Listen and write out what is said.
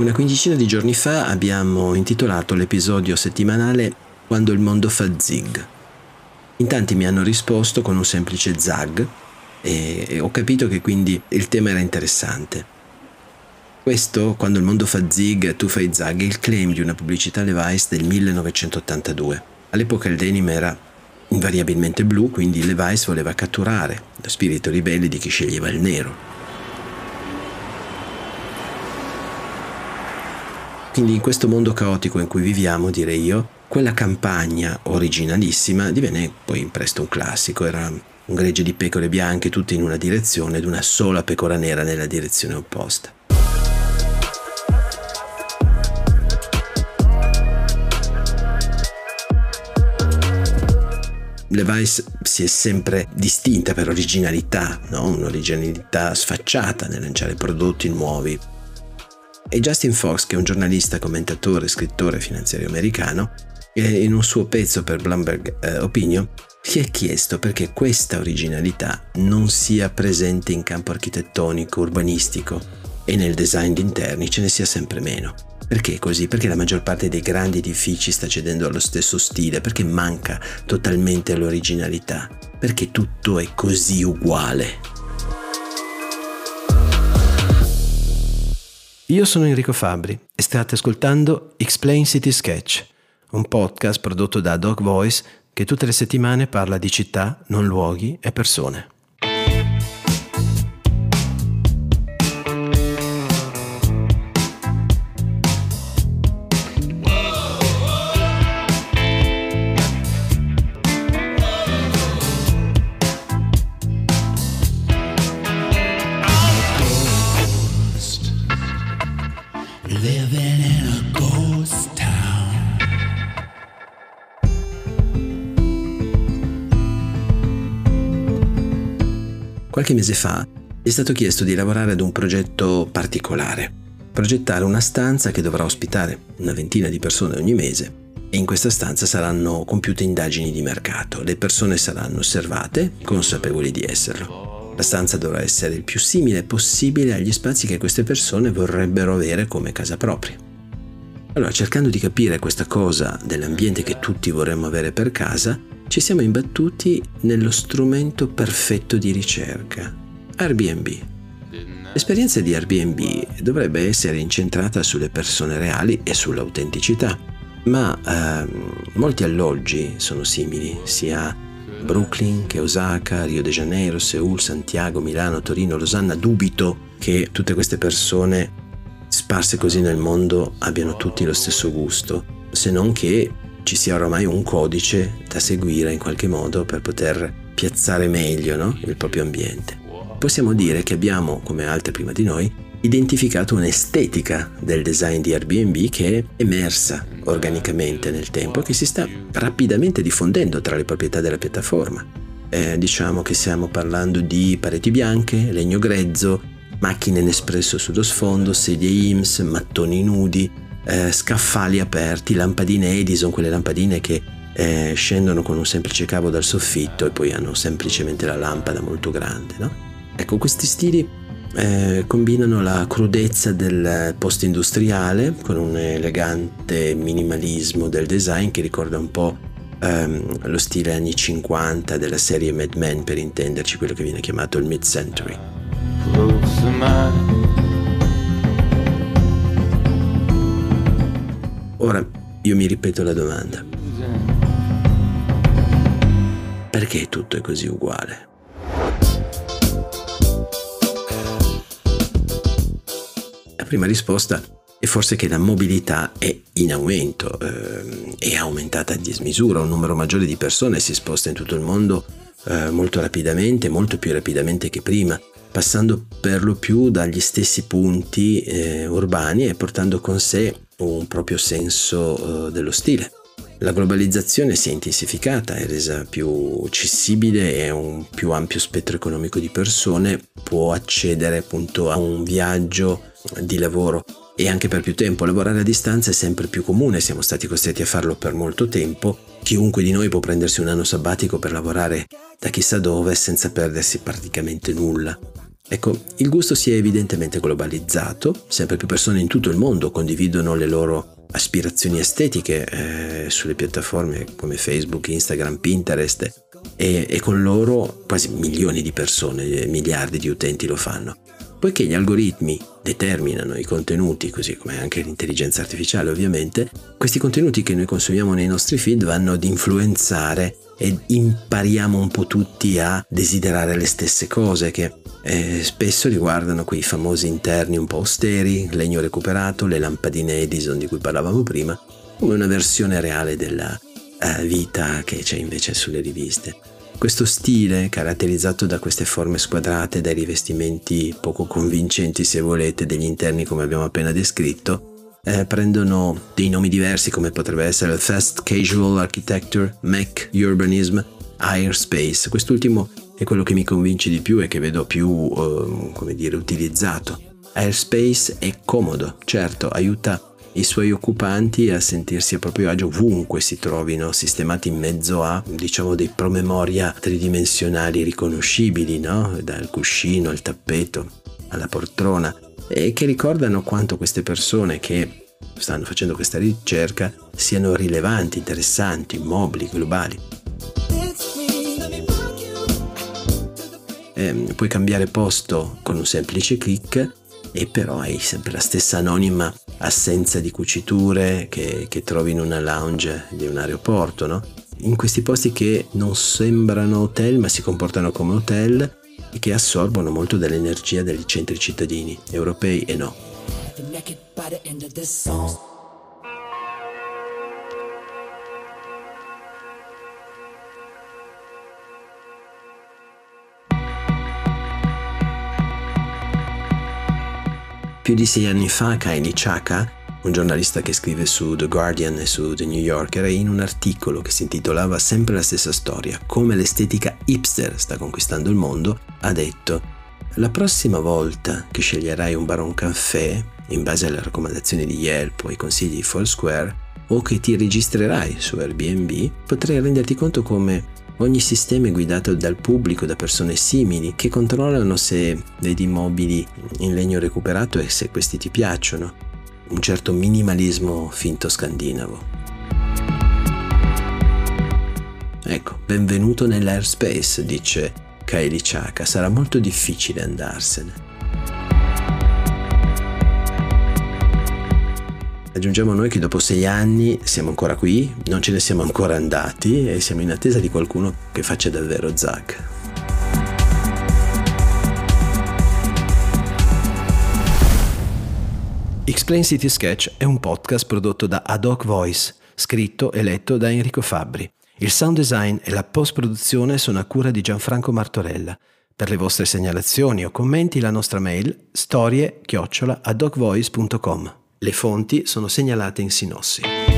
Una quindicina di giorni fa abbiamo intitolato l'episodio settimanale Quando il mondo fa zig. In tanti mi hanno risposto con un semplice zag e ho capito che quindi il tema era interessante. Questo, quando il mondo fa zig, tu fai zag, è il claim di una pubblicità Levi's del 1982. All'epoca il denim era invariabilmente blu, quindi Levi's voleva catturare lo spirito ribelle di chi sceglieva il nero. Quindi in questo mondo caotico in cui viviamo, direi io, quella campagna originalissima divenne poi presto un classico, era un gregge di pecore bianche tutte in una direzione ed una sola pecora nera nella direzione opposta. Levi's si è sempre distinta per originalità, no? un'originalità sfacciata nel lanciare prodotti nuovi, e Justin Fox, che è un giornalista, commentatore, scrittore finanziario americano, in un suo pezzo per Bloomberg eh, Opinion, si è chiesto perché questa originalità non sia presente in campo architettonico, urbanistico e nel design di interni ce ne sia sempre meno. Perché così? Perché la maggior parte dei grandi edifici sta cedendo allo stesso stile, perché manca totalmente l'originalità, perché tutto è così uguale. Io sono Enrico Fabri e state ascoltando Explain City Sketch, un podcast prodotto da Dog Voice che tutte le settimane parla di città, non luoghi e persone. Qualche mese fa è stato chiesto di lavorare ad un progetto particolare, progettare una stanza che dovrà ospitare una ventina di persone ogni mese e in questa stanza saranno compiute indagini di mercato, le persone saranno osservate, consapevoli di esserlo. La stanza dovrà essere il più simile possibile agli spazi che queste persone vorrebbero avere come casa propria. Allora, cercando di capire questa cosa dell'ambiente che tutti vorremmo avere per casa, ci siamo imbattuti nello strumento perfetto di ricerca, Airbnb. L'esperienza di Airbnb dovrebbe essere incentrata sulle persone reali e sull'autenticità, ma ehm, molti alloggi sono simili, sia Brooklyn che Osaka, Rio de Janeiro, Seoul, Santiago, Milano, Torino, Losanna. Dubito che tutte queste persone sparse così nel mondo abbiano tutti lo stesso gusto, se non che ci sia oramai un codice da seguire in qualche modo per poter piazzare meglio no? il proprio ambiente. Possiamo dire che abbiamo, come altri prima di noi, identificato un'estetica del design di Airbnb che è emersa organicamente nel tempo e che si sta rapidamente diffondendo tra le proprietà della piattaforma. Eh, diciamo che stiamo parlando di pareti bianche, legno grezzo, macchine Nespresso sullo sfondo, sedie IMS, mattoni nudi, eh, scaffali aperti, lampadine Edison, quelle lampadine che eh, scendono con un semplice cavo dal soffitto e poi hanno semplicemente la lampada molto grande. No? Ecco, questi stili eh, combinano la crudezza del post-industriale con un elegante minimalismo del design che ricorda un po' ehm, lo stile anni 50 della serie Mad Men, per intenderci, quello che viene chiamato il mid-century. Ora io mi ripeto la domanda. Perché tutto è così uguale? La prima risposta è forse che la mobilità è in aumento, eh, è aumentata a dismisura, un numero maggiore di persone si sposta in tutto il mondo eh, molto rapidamente, molto più rapidamente che prima, passando per lo più dagli stessi punti eh, urbani e portando con sé un proprio senso uh, dello stile. La globalizzazione si è intensificata, è resa più accessibile e un più ampio spettro economico di persone può accedere appunto a un viaggio di lavoro e anche per più tempo. Lavorare a distanza è sempre più comune, siamo stati costretti a farlo per molto tempo. Chiunque di noi può prendersi un anno sabbatico per lavorare da chissà dove senza perdersi praticamente nulla. Ecco, il gusto si è evidentemente globalizzato, sempre più persone in tutto il mondo condividono le loro aspirazioni estetiche eh, sulle piattaforme come Facebook, Instagram, Pinterest e, e con loro quasi milioni di persone, miliardi di utenti lo fanno. Poiché gli algoritmi determinano i contenuti, così come anche l'intelligenza artificiale ovviamente, questi contenuti che noi consumiamo nei nostri feed vanno ad influenzare e impariamo un po' tutti a desiderare le stesse cose che eh, spesso riguardano quei famosi interni un po' austeri, legno recuperato, le lampadine Edison di cui parlavamo prima, come una versione reale della eh, vita che c'è invece sulle riviste. Questo stile, caratterizzato da queste forme squadrate, dai rivestimenti poco convincenti, se volete, degli interni come abbiamo appena descritto, eh, prendono dei nomi diversi come potrebbe essere Fast Casual Architecture, Mac Urbanism, Airspace. Quest'ultimo è quello che mi convince di più e che vedo più, eh, come dire, utilizzato. Airspace è comodo, certo, aiuta i suoi occupanti a sentirsi a proprio agio ovunque si trovino, sistemati in mezzo a, diciamo, dei promemoria tridimensionali riconoscibili, no? Dal cuscino al tappeto alla poltrona, e che ricordano quanto queste persone che stanno facendo questa ricerca siano rilevanti, interessanti, mobili, globali. eh, puoi cambiare posto con un semplice clic e però hai sempre la stessa anonima assenza di cuciture che, che trovi in una lounge di un aeroporto, no? In questi posti che non sembrano hotel ma si comportano come hotel e che assorbono molto dell'energia degli centri cittadini, europei e no. Più di sei anni fa Kylie Chaka, un giornalista che scrive su The Guardian e su The New Yorker, in un articolo che si intitolava Sempre la stessa storia, come l'estetica hipster sta conquistando il mondo, ha detto La prossima volta che sceglierai un baron caffè, in base alle raccomandazioni di Yelp o ai consigli di Foursquare, o che ti registrerai su Airbnb, potrai renderti conto come Ogni sistema è guidato dal pubblico, da persone simili, che controllano se vedi mobili in legno recuperato e se questi ti piacciono. Un certo minimalismo finto scandinavo. Ecco, benvenuto nell'airspace, dice Kylie Chaka, sarà molto difficile andarsene. Aggiungiamo noi che dopo sei anni siamo ancora qui, non ce ne siamo ancora andati e siamo in attesa di qualcuno che faccia davvero Zack. Explain City Sketch è un podcast prodotto da Ad Hoc Voice, scritto e letto da Enrico Fabbri. Il sound design e la post-produzione sono a cura di Gianfranco Martorella. Per le vostre segnalazioni o commenti la nostra mail storie-adocvoice.com. Le fonti sono segnalate in sinossi.